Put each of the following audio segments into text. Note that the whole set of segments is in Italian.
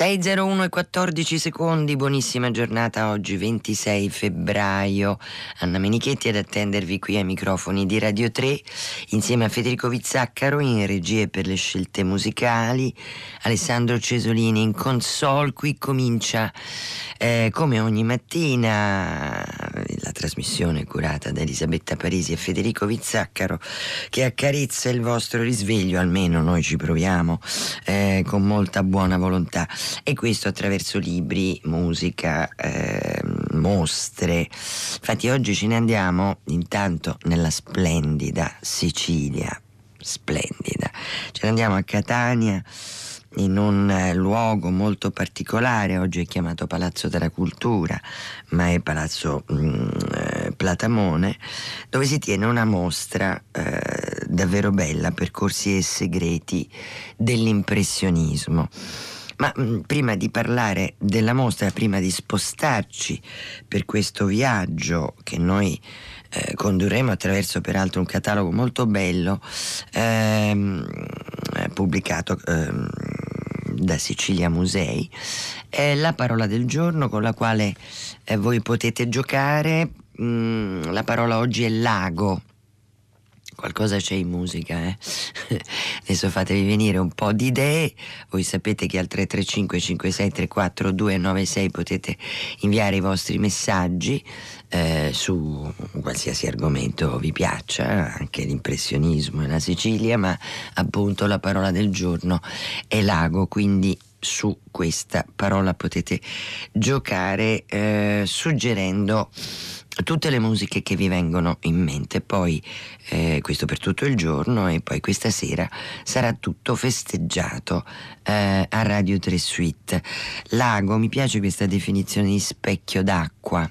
6.01 e 14 secondi, buonissima giornata oggi 26 febbraio. Anna Menichetti ad attendervi qui ai microfoni di Radio 3 insieme a Federico Vizzaccaro in regie per le scelte musicali, Alessandro Cesolini in console. Qui comincia eh, come ogni mattina la trasmissione curata da Elisabetta Parisi e Federico Vizzaccaro che accarezza il vostro risveglio, almeno noi ci proviamo eh, con molta buona volontà e questo attraverso libri, musica, eh, mostre. Infatti oggi ce ne andiamo intanto nella splendida Sicilia, splendida. Ce ne andiamo a Catania in un eh, luogo molto particolare, oggi è chiamato Palazzo della Cultura, ma è Palazzo mh, mm, eh, Platamone, dove si tiene una mostra eh, davvero bella, percorsi e segreti dell'impressionismo. Ma mh, mm, prima di parlare della mostra, prima di spostarci per questo viaggio che noi eh, condurremo attraverso peraltro un catalogo molto bello ehm, pubblicato ehm, da Sicilia Musei, è la parola del giorno con la quale eh, voi potete giocare. Mm, la parola oggi è lago qualcosa c'è in musica, eh? Adesso fatevi venire un po' di idee. Voi sapete che al 335 5634 296 potete inviare i vostri messaggi eh, su qualsiasi argomento vi piaccia, anche l'impressionismo e la Sicilia, ma appunto la parola del giorno è lago, quindi su questa parola potete giocare eh, suggerendo tutte le musiche che vi vengono in mente, poi eh, questo per tutto il giorno e poi questa sera sarà tutto festeggiato eh, a Radio 3 Suite. Lago, mi piace questa definizione di specchio d'acqua.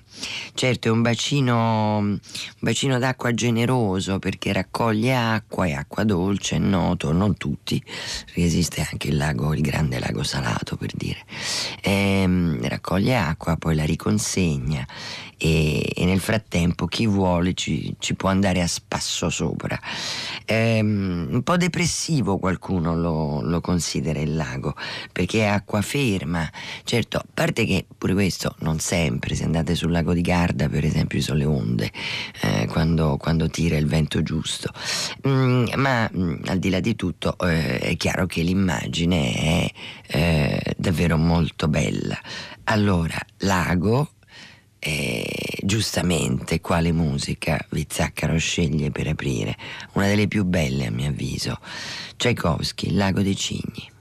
Certo è un bacino, un bacino d'acqua generoso perché raccoglie acqua e acqua dolce, è noto, non tutti, esiste anche il lago, il grande lago salato per dire. Ehm, raccoglie acqua, poi la riconsegna e, e nel frattempo chi vuole ci, ci, può andare a spasso sopra. Ehm, un po' depressivo qualcuno lo, lo, considera il lago perché è acqua ferma. Certo, a parte che pure questo non sempre, se andate sul lago di Garda per esempio sono le onde eh, quando, quando, tira il vento giusto. Mm, ma mm, al di là di tutto eh, è chiaro che l'immagine è eh, davvero molto bella. Allora, lago e giustamente quale musica Vizzaccaro sceglie per aprire, una delle più belle a mio avviso, Tchaikovsky, Il lago dei cigni.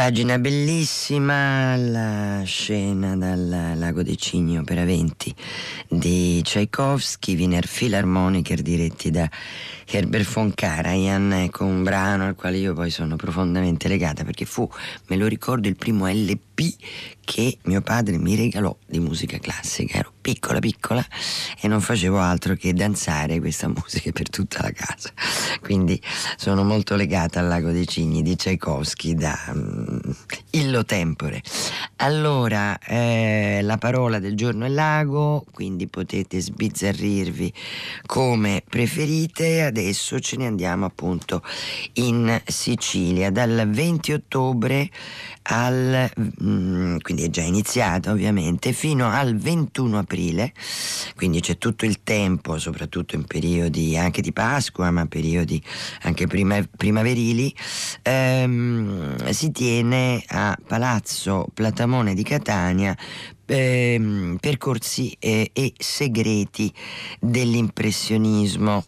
Pagina bellissima, la scena dal Lago di Cigno per Aventi di Tchaikovsky, Wiener Philharmoniker diretti da Herbert von Karajan, ecco un brano al quale io poi sono profondamente legata perché fu, me lo ricordo, il primo LP che mio padre mi regalò di musica classica. Ero piccola piccola e non facevo altro che danzare questa musica per tutta la casa. Quindi sono molto legata al Lago dei Cigni di Tchaikovsky da um, illo tempore. Allora, eh, la parola del giorno è lago, quindi potete sbizzarrirvi come preferite. Adesso ce ne andiamo appunto in Sicilia. Dal 20 ottobre al, mm, quindi è già iniziata ovviamente, fino al 21 aprile, quindi c'è tutto il tempo, soprattutto in periodi anche di Pasqua, ma periodi anche prima, primaverili, ehm, si tiene a Palazzo Platamone di Catania ehm, percorsi eh, e segreti dell'impressionismo.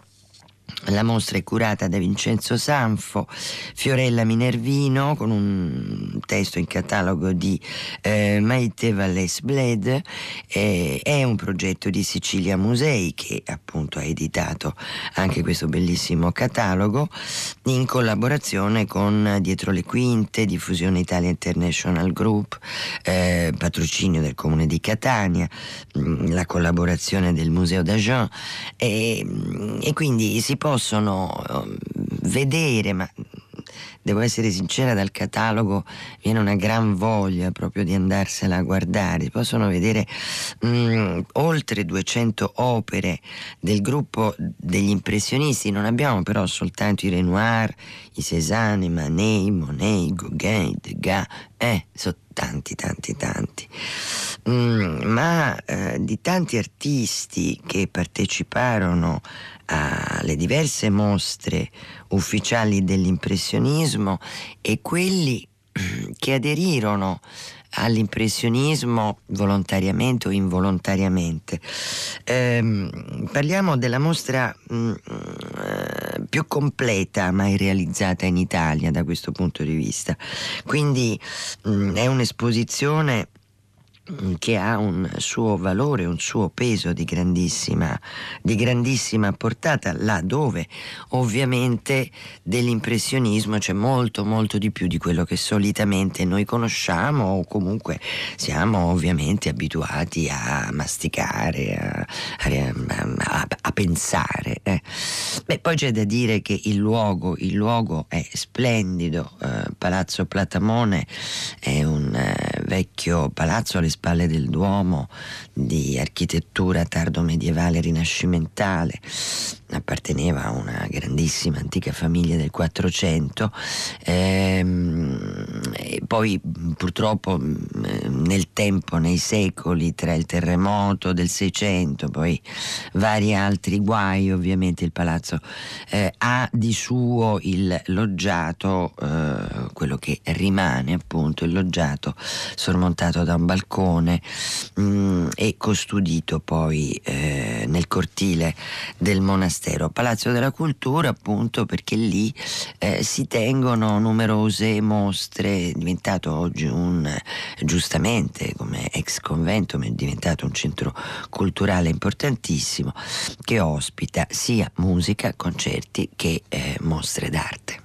La mostra è curata da Vincenzo Sanfo, Fiorella Minervino con un testo in catalogo di eh, Maite Valles Bled. Eh, è un progetto di Sicilia Musei che appunto ha editato anche questo bellissimo catalogo in collaborazione con Dietro le Quinte, Diffusione Italia International Group, eh, patrocinio del Comune di Catania, mm, la collaborazione del Museo d'Agen e, e quindi si possono um, vedere, ma devo essere sincera, dal catalogo viene una gran voglia proprio di andarsela a guardare. Si possono vedere mh, mm, oltre 200 opere del gruppo degli impressionisti, non abbiamo però soltanto i Renoir, i Cézanne, Manet, Monet, Gauguin, Degas, eh, sono tanti, tanti, tanti. Mm, ma eh, di tanti artisti che parteciparono alle diverse mostre ufficiali dell'impressionismo e quelli che aderirono all'impressionismo volontariamente o involontariamente. Eh, parliamo della mostra mh, mm, eh, più completa mai realizzata in Italia da questo punto di vista. Quindi mh, mm, è un'esposizione Mm, che ha un suo valore, un suo peso di grandissima, di grandissima portata, laddove ovviamente dell'impressionismo c'è molto molto di più di quello che solitamente noi conosciamo o comunque siamo ovviamente abituati a masticare, a, a, a pensare. Eh. Beh, poi c'è da dire che il luogo, il luogo è splendido, eh, Palazzo Platamone è un eh, vecchio palazzo alle spalle del Duomo di architettura tardo medievale rinascimentale apparteneva a una grandissima antica famiglia del 400 ehm, e poi purtroppo nel tempo, nei secoli tra il terremoto del 600 poi vari altri guai ovviamente il palazzo eh, ha di suo il loggiato eh, quello che rimane appunto il loggiato sormontato da un balcone mh, e custodito poi eh, nel cortile del monastero Ministero, Palazzo della Cultura appunto perché lì eh, si tengono numerose mostre, è diventato oggi un, giustamente come ex convento, ma è diventato un centro culturale importantissimo che ospita sia musica, concerti che eh, mostre d'arte.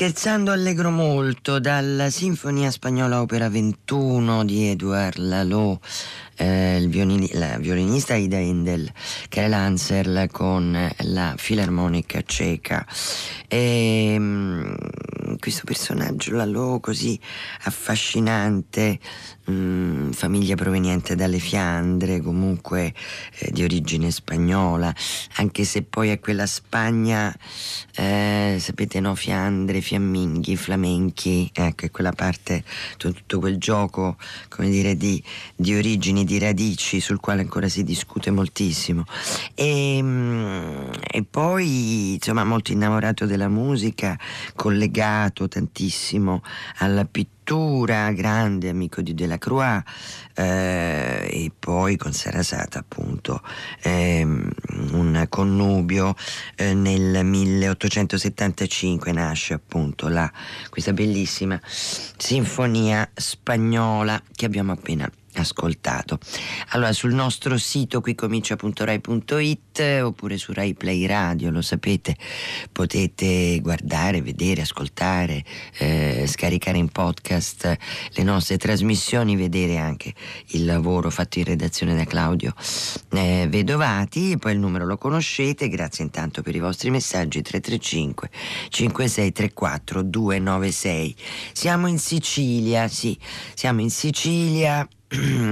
Scherzando allegro molto dalla Sinfonia Spagnola Opera 21 di Edouard Lalo, eh, il violini, la violinista Ida Endel, che è Lancer con la filarmonica ceca. E, mh, mm, questo personaggio Lalo così affascinante, mh, mm, famiglia proveniente dalle Fiandre, comunque eh, di origine spagnola, anche se poi è quella Spagna, eh, sapete no, Fiandre, fiamminghi, flamenchi, ecco, è quella parte, tutto quel gioco, come dire, di, di origini, di radici sul quale ancora si discute moltissimo. E, mm, e poi, insomma, molto innamorato della musica, collegato tantissimo alla pittura grande amico di Delacroix eh, e poi con Sarasata appunto eh, un connubio eh, nel 1875 nasce appunto la, questa bellissima sinfonia spagnola che abbiamo appena ascoltato. Allora sul nostro sito qui comincia.rai.it oppure su Rai Play Radio, lo sapete, potete guardare, vedere, ascoltare, eh, scaricare in podcast le nostre trasmissioni, vedere anche il lavoro fatto in redazione da Claudio eh, Vedovati, poi il numero lo conoscete, grazie intanto per i vostri messaggi 335 5634 296. Siamo in Sicilia, sì, siamo in Sicilia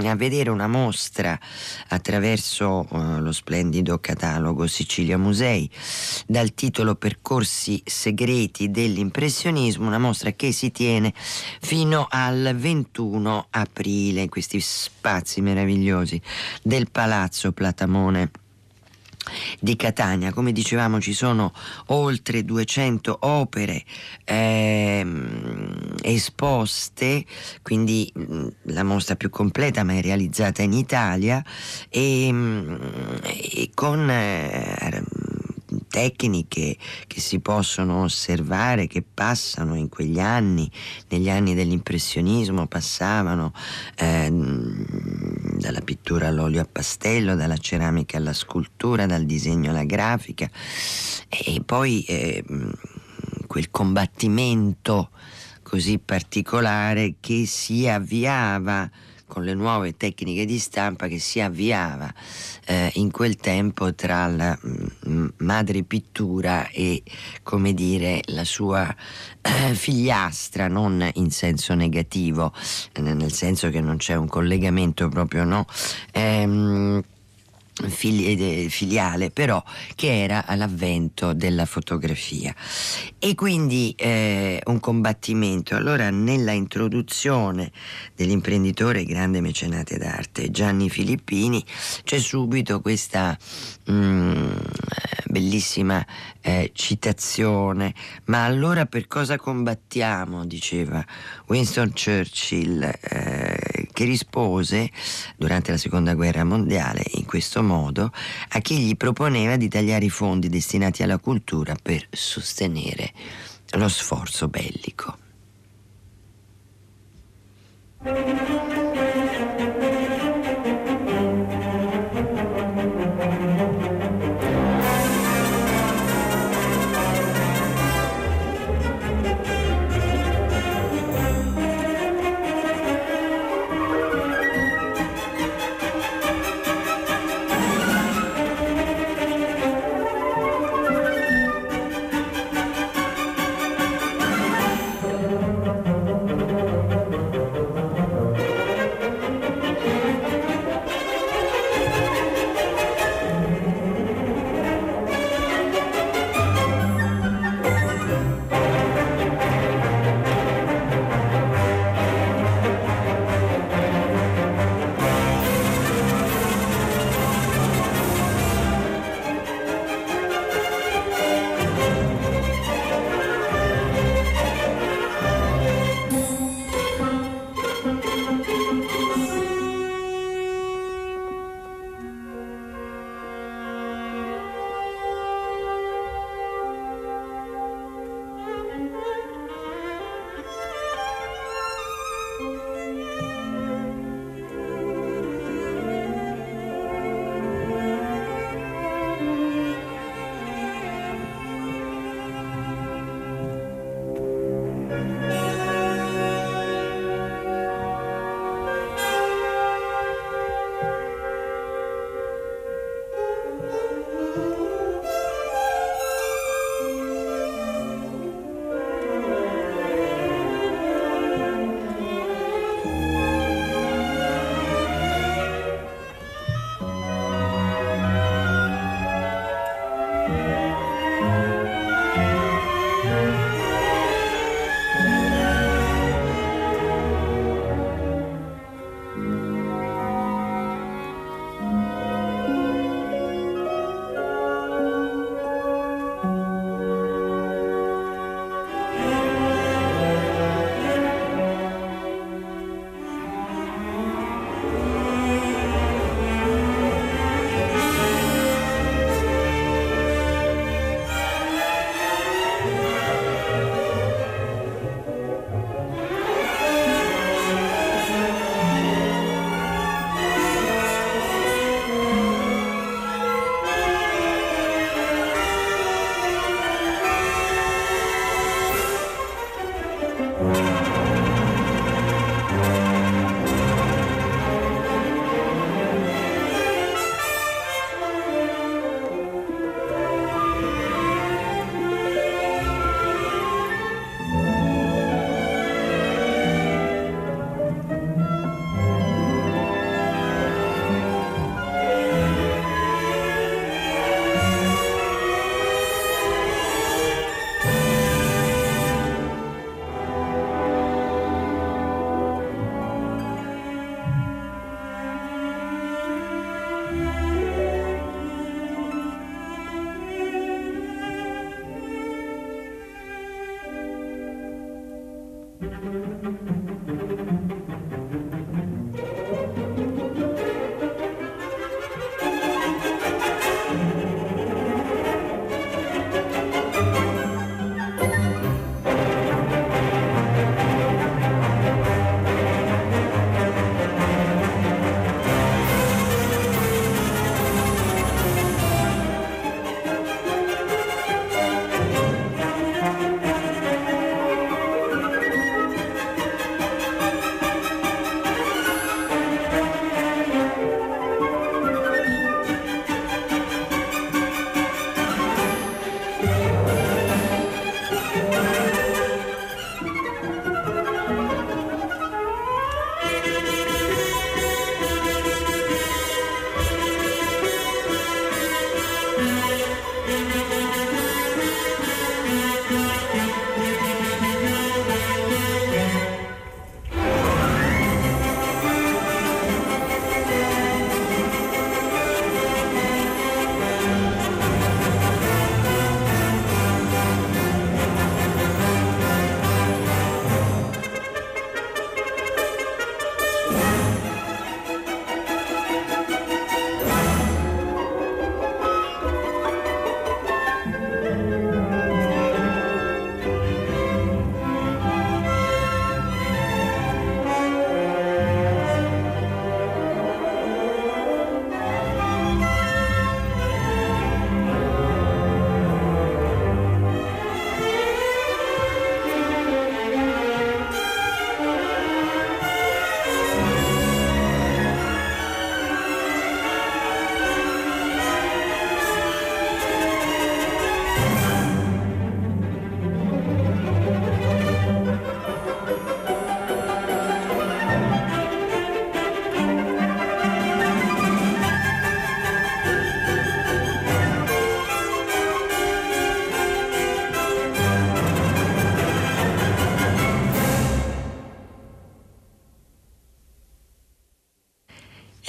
a vedere una mostra attraverso uh, lo splendido catalogo Sicilia Musei dal titolo Percorsi segreti dell'impressionismo, una mostra che si tiene fino al 21 aprile in questi spazi meravigliosi del Palazzo Platamone di Catania. Come dicevamo ci sono oltre 200 opere ehm, esposte, quindi mh, la mostra più completa ma è realizzata in Italia e, mh, mm, e con eh, tecniche che si possono osservare, che passano in quegli anni, negli anni dell'impressionismo, passavano eh, dalla pittura all'olio a pastello, dalla ceramica alla scultura, dal disegno alla grafica. E poi eh, quel combattimento così particolare che si avviava con le nuove tecniche di stampa che si avviava eh, in quel tempo tra la mm, madre pittura e come dire la sua eh, figliastra non in senso negativo eh, nel senso che non c'è un collegamento proprio no? Ehm, filiale però che era all'avvento della fotografia. E quindi eh, un combattimento. Allora nella introduzione dell'imprenditore grande mecenate d'arte Gianni Filippini c'è subito questa mm, bellissima eh, citazione ma allora per cosa combattiamo diceva Winston Churchill eh, che rispose durante la seconda guerra mondiale in questo modo a chi gli proponeva di tagliare i fondi destinati alla cultura per sostenere lo sforzo bellico.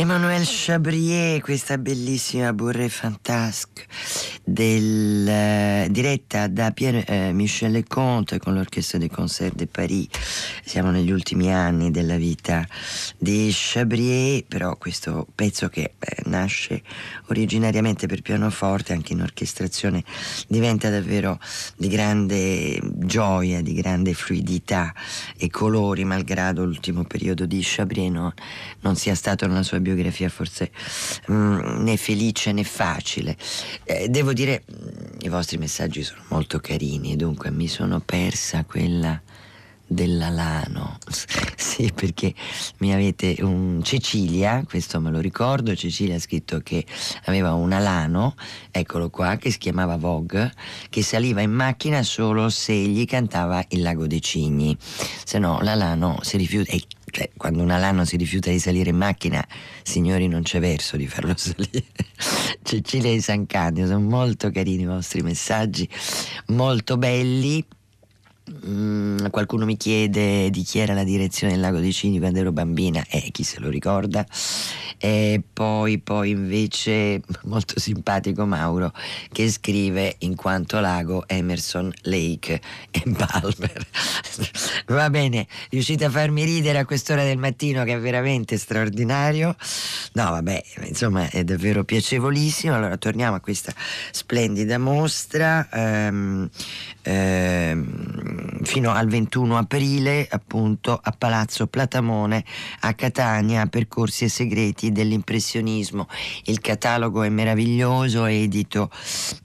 Emmanuel Chabrier, questa bellissima Bourrée Fantasque del, eh, diretta da Pierre eh, Michel Leconte con l'Orchestra des Concerts de Paris. Siamo negli ultimi anni della vita di Chabrier, però questo pezzo che eh, nasce originariamente per pianoforte, anche in orchestrazione, diventa davvero di grande gioia, di grande fluidità e colori, malgrado l'ultimo periodo di Chabrier no, non sia stato nella sua biografia forse mh, mm, né felice né facile. Eh, devo dire, mm, i vostri messaggi sono molto carini, dunque mi sono persa quella dell'alano. sì, perché mi avete un Cecilia, questo me lo ricordo, Cecilia ha scritto che aveva un alano, eccolo qua, che si chiamava Vogue, che saliva in macchina solo se gli cantava il lago dei cigni. Se no l'alano si rifiuta e cioè, quando un alano si rifiuta di salire in macchina, signori, non c'è verso di farlo salire. Cecilia di San Candio, sono molto carini i vostri messaggi, molto belli. Mm, qualcuno mi chiede di chi era la direzione del lago dei Cini quando ero bambina, eh, chi se lo ricorda. E poi, poi invece molto simpatico Mauro che scrive in quanto lago Emerson Lake e Palmer. Va bene, riuscite a farmi ridere a quest'ora del mattino che è veramente straordinario. No, vabbè, insomma è davvero piacevolissimo. Allora torniamo a questa splendida mostra. Um, um, fino al 21 aprile appunto a Palazzo Platamone a Catania percorsi e segreti dell'impressionismo. Il catalogo è meraviglioso edito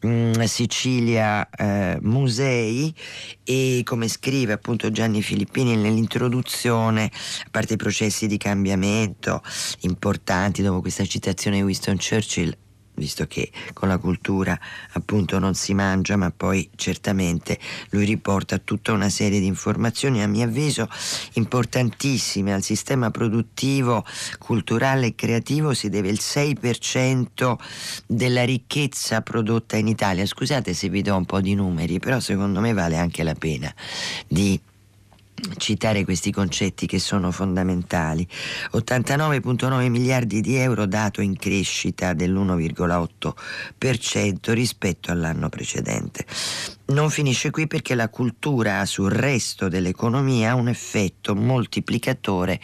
mh, mm, Sicilia eh, Musei e come scrive appunto Gianni Filippini nell'introduzione a parte i processi di cambiamento importanti dopo questa citazione di Winston Churchill visto che con la cultura appunto non si mangia, ma poi certamente lui riporta tutta una serie di informazioni a mio avviso importantissime al sistema produttivo, culturale e creativo si deve il 6% della ricchezza prodotta in Italia. Scusate se vi do un po' di numeri, però secondo me vale anche la pena di citare questi concetti che sono fondamentali. 89,9 miliardi di euro dato in crescita dell'1,8% rispetto all'anno precedente. Non finisce qui perché la cultura sul resto dell'economia ha un effetto moltiplicatore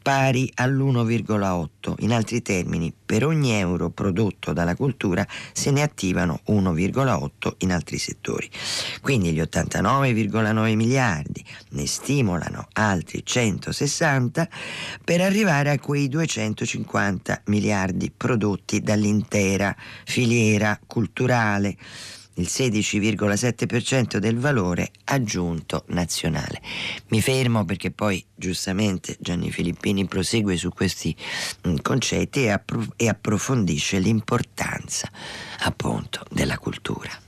pari all'1,8. In altri termini, per ogni euro prodotto dalla cultura se ne attivano 1,8 in altri settori. Quindi gli 89,9 miliardi ne stimolano altri 160 per arrivare a quei 250 miliardi prodotti dall'intera filiera culturale il 16,7% del valore aggiunto nazionale. Mi fermo perché poi giustamente Gianni Filippini prosegue su questi mm, concetti e, appro- e approfondisce l'importanza appunto della cultura.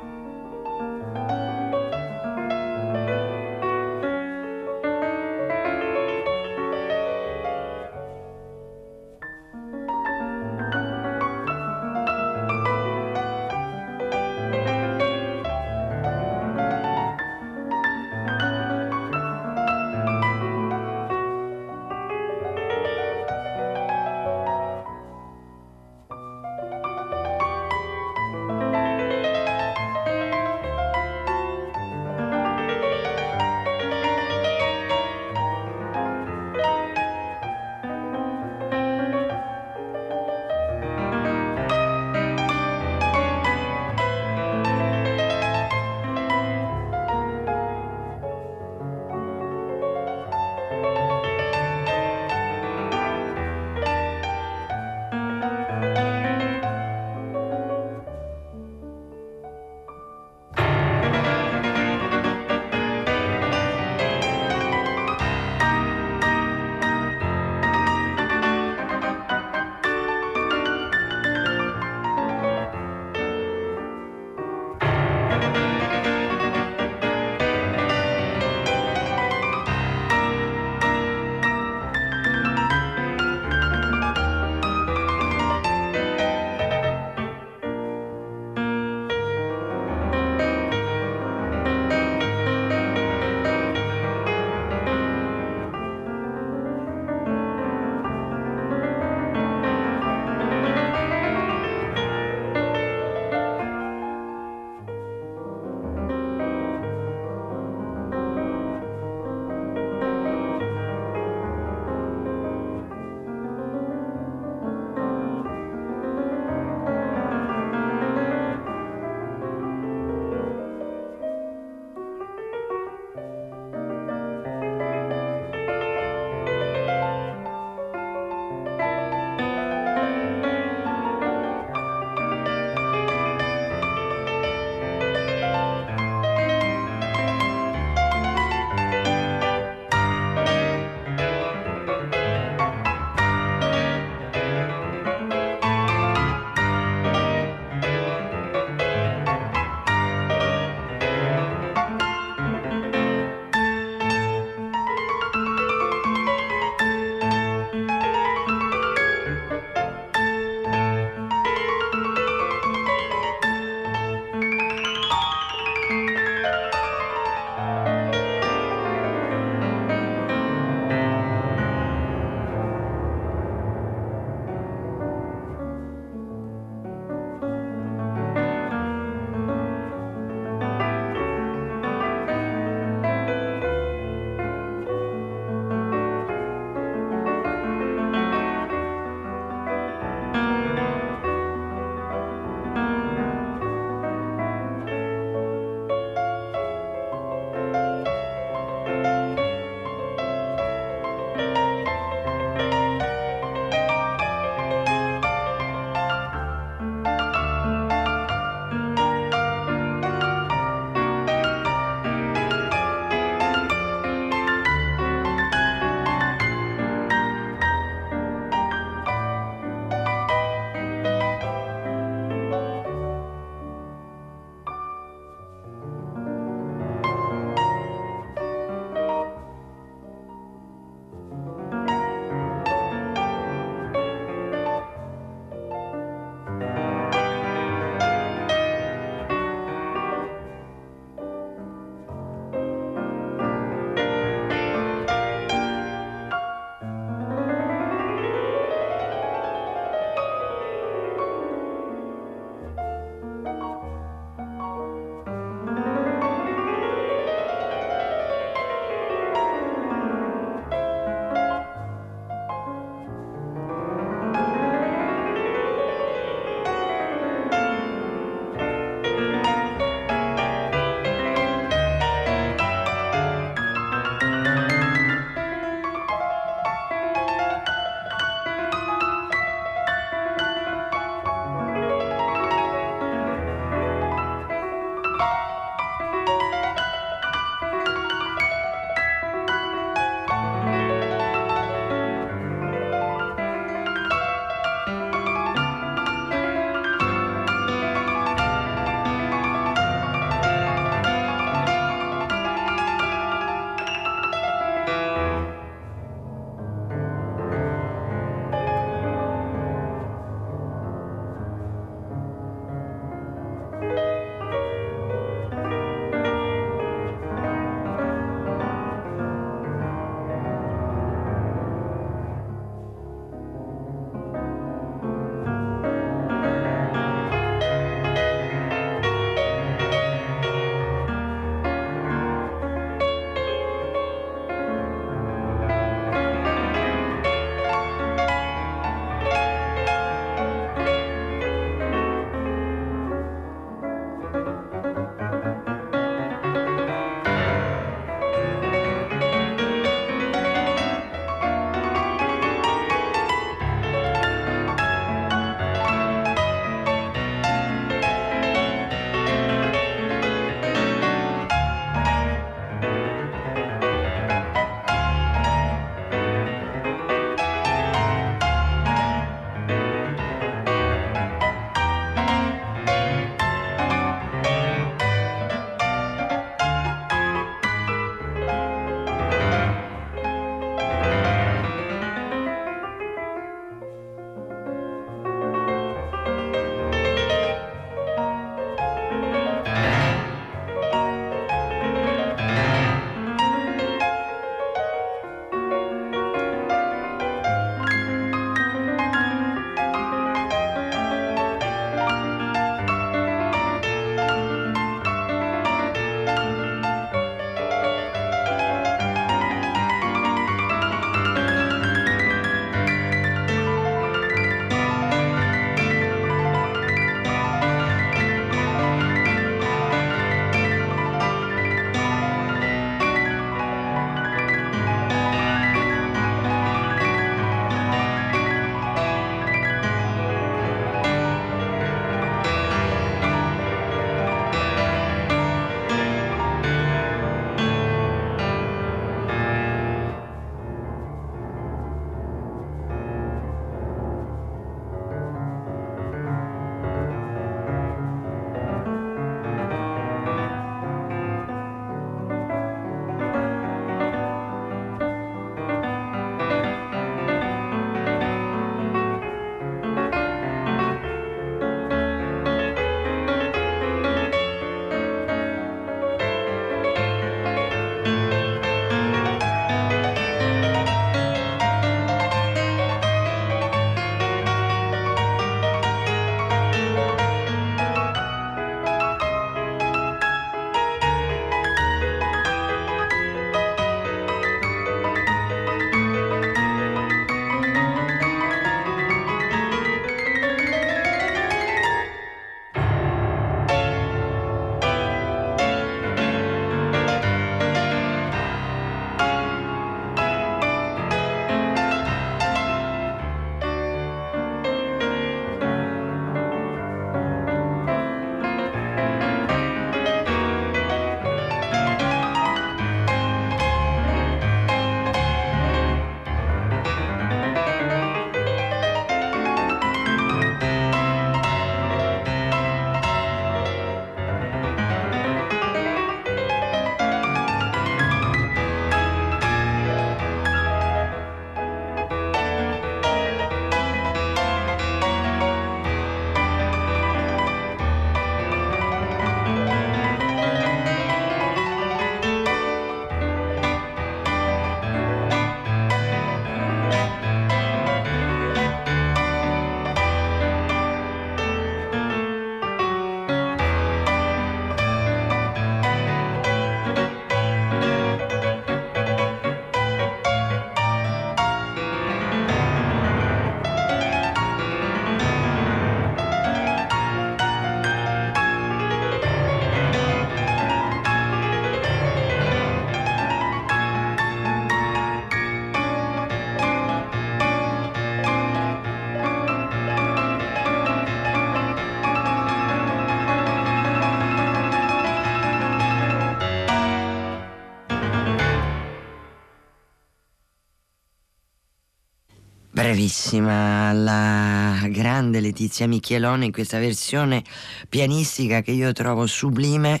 Bravissima la grande Letizia Michielone in questa versione pianistica che io trovo sublime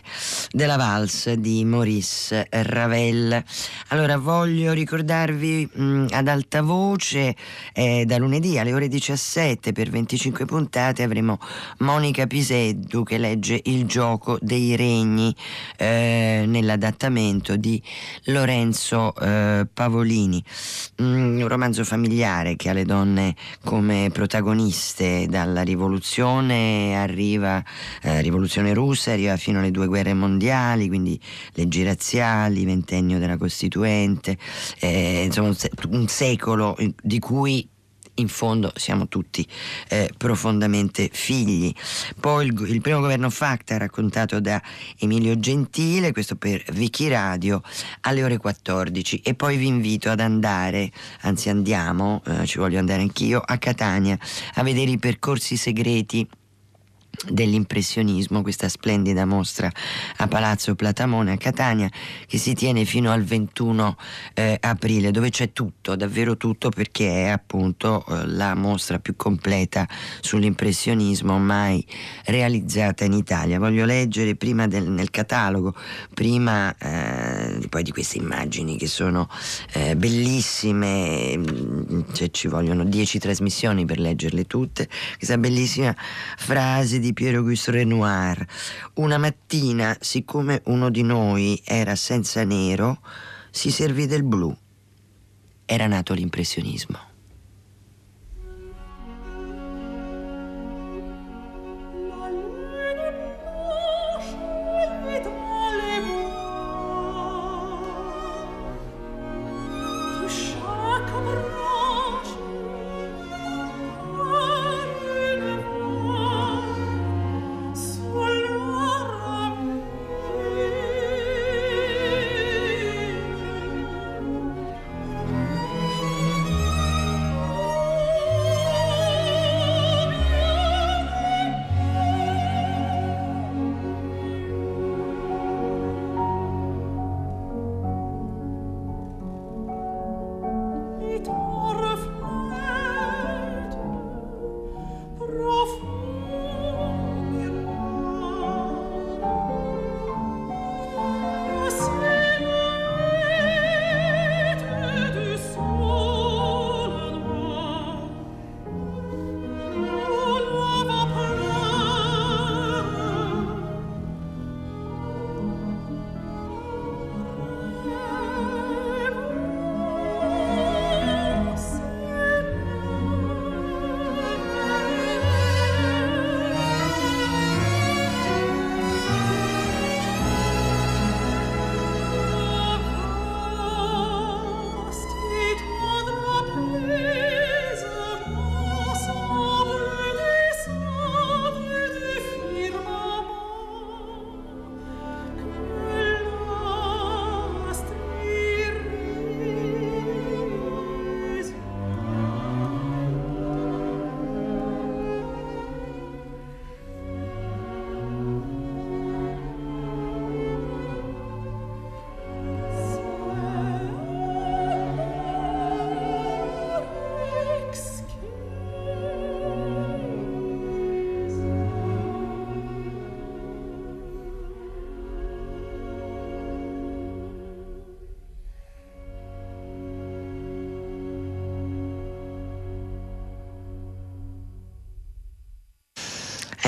della valse di Maurice Ravel. Allora voglio ricordarvi mh, ad alta voce eh, da lunedì alle ore 17 per 25 puntate avremo Monica Piseddu che legge Il gioco dei regni eh, nell'adattamento di Lorenzo eh, Pavolini, mm, un romanzo familiare che ha le donne come protagoniste dalla rivoluzione, arriva eh, rivoluzione russa, arriva fino alle due guerre mondiali, quindi leggi razziali, ventennio della Costituente, eh, insomma un secolo di cui in fondo siamo tutti eh, profondamente figli. Poi il, il, primo governo FACTA raccontato da Emilio Gentile, questo per Vicky Radio, alle ore 14 e poi vi invito ad andare, anzi andiamo, eh, ci voglio andare anch'io, a Catania a vedere i percorsi segreti dell'impressionismo, questa splendida mostra a Palazzo Platamone a Catania che si tiene fino al 21 eh, aprile dove c'è tutto, davvero tutto perché è appunto eh, la mostra più completa sull'impressionismo mai realizzata in Italia. Voglio leggere prima del, nel catalogo, prima eh, poi di queste immagini che sono eh, bellissime, mm, cioè, ci vogliono dieci trasmissioni per leggerle tutte, questa bellissima frase di di Piero Auguste Renoir. Una mattina, siccome uno di noi era senza nero, si servì del blu. Era nato l'impressionismo.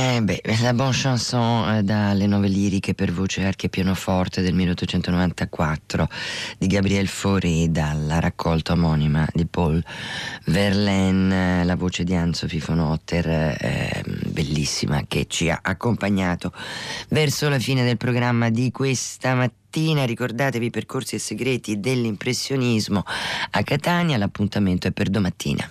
Eh beh, la Bonne Chanson eh, dalle nove liriche per voce, archi e pianoforte del 1894 di Gabriel Fauré dalla raccolta omonima di Paul Verlaine, la voce di Anne-Sophie von Otter, eh, bellissima, che ci ha accompagnato verso la fine del programma di questa mattina. Ricordatevi i percorsi e segreti dell'impressionismo a Catania, l'appuntamento è per domattina.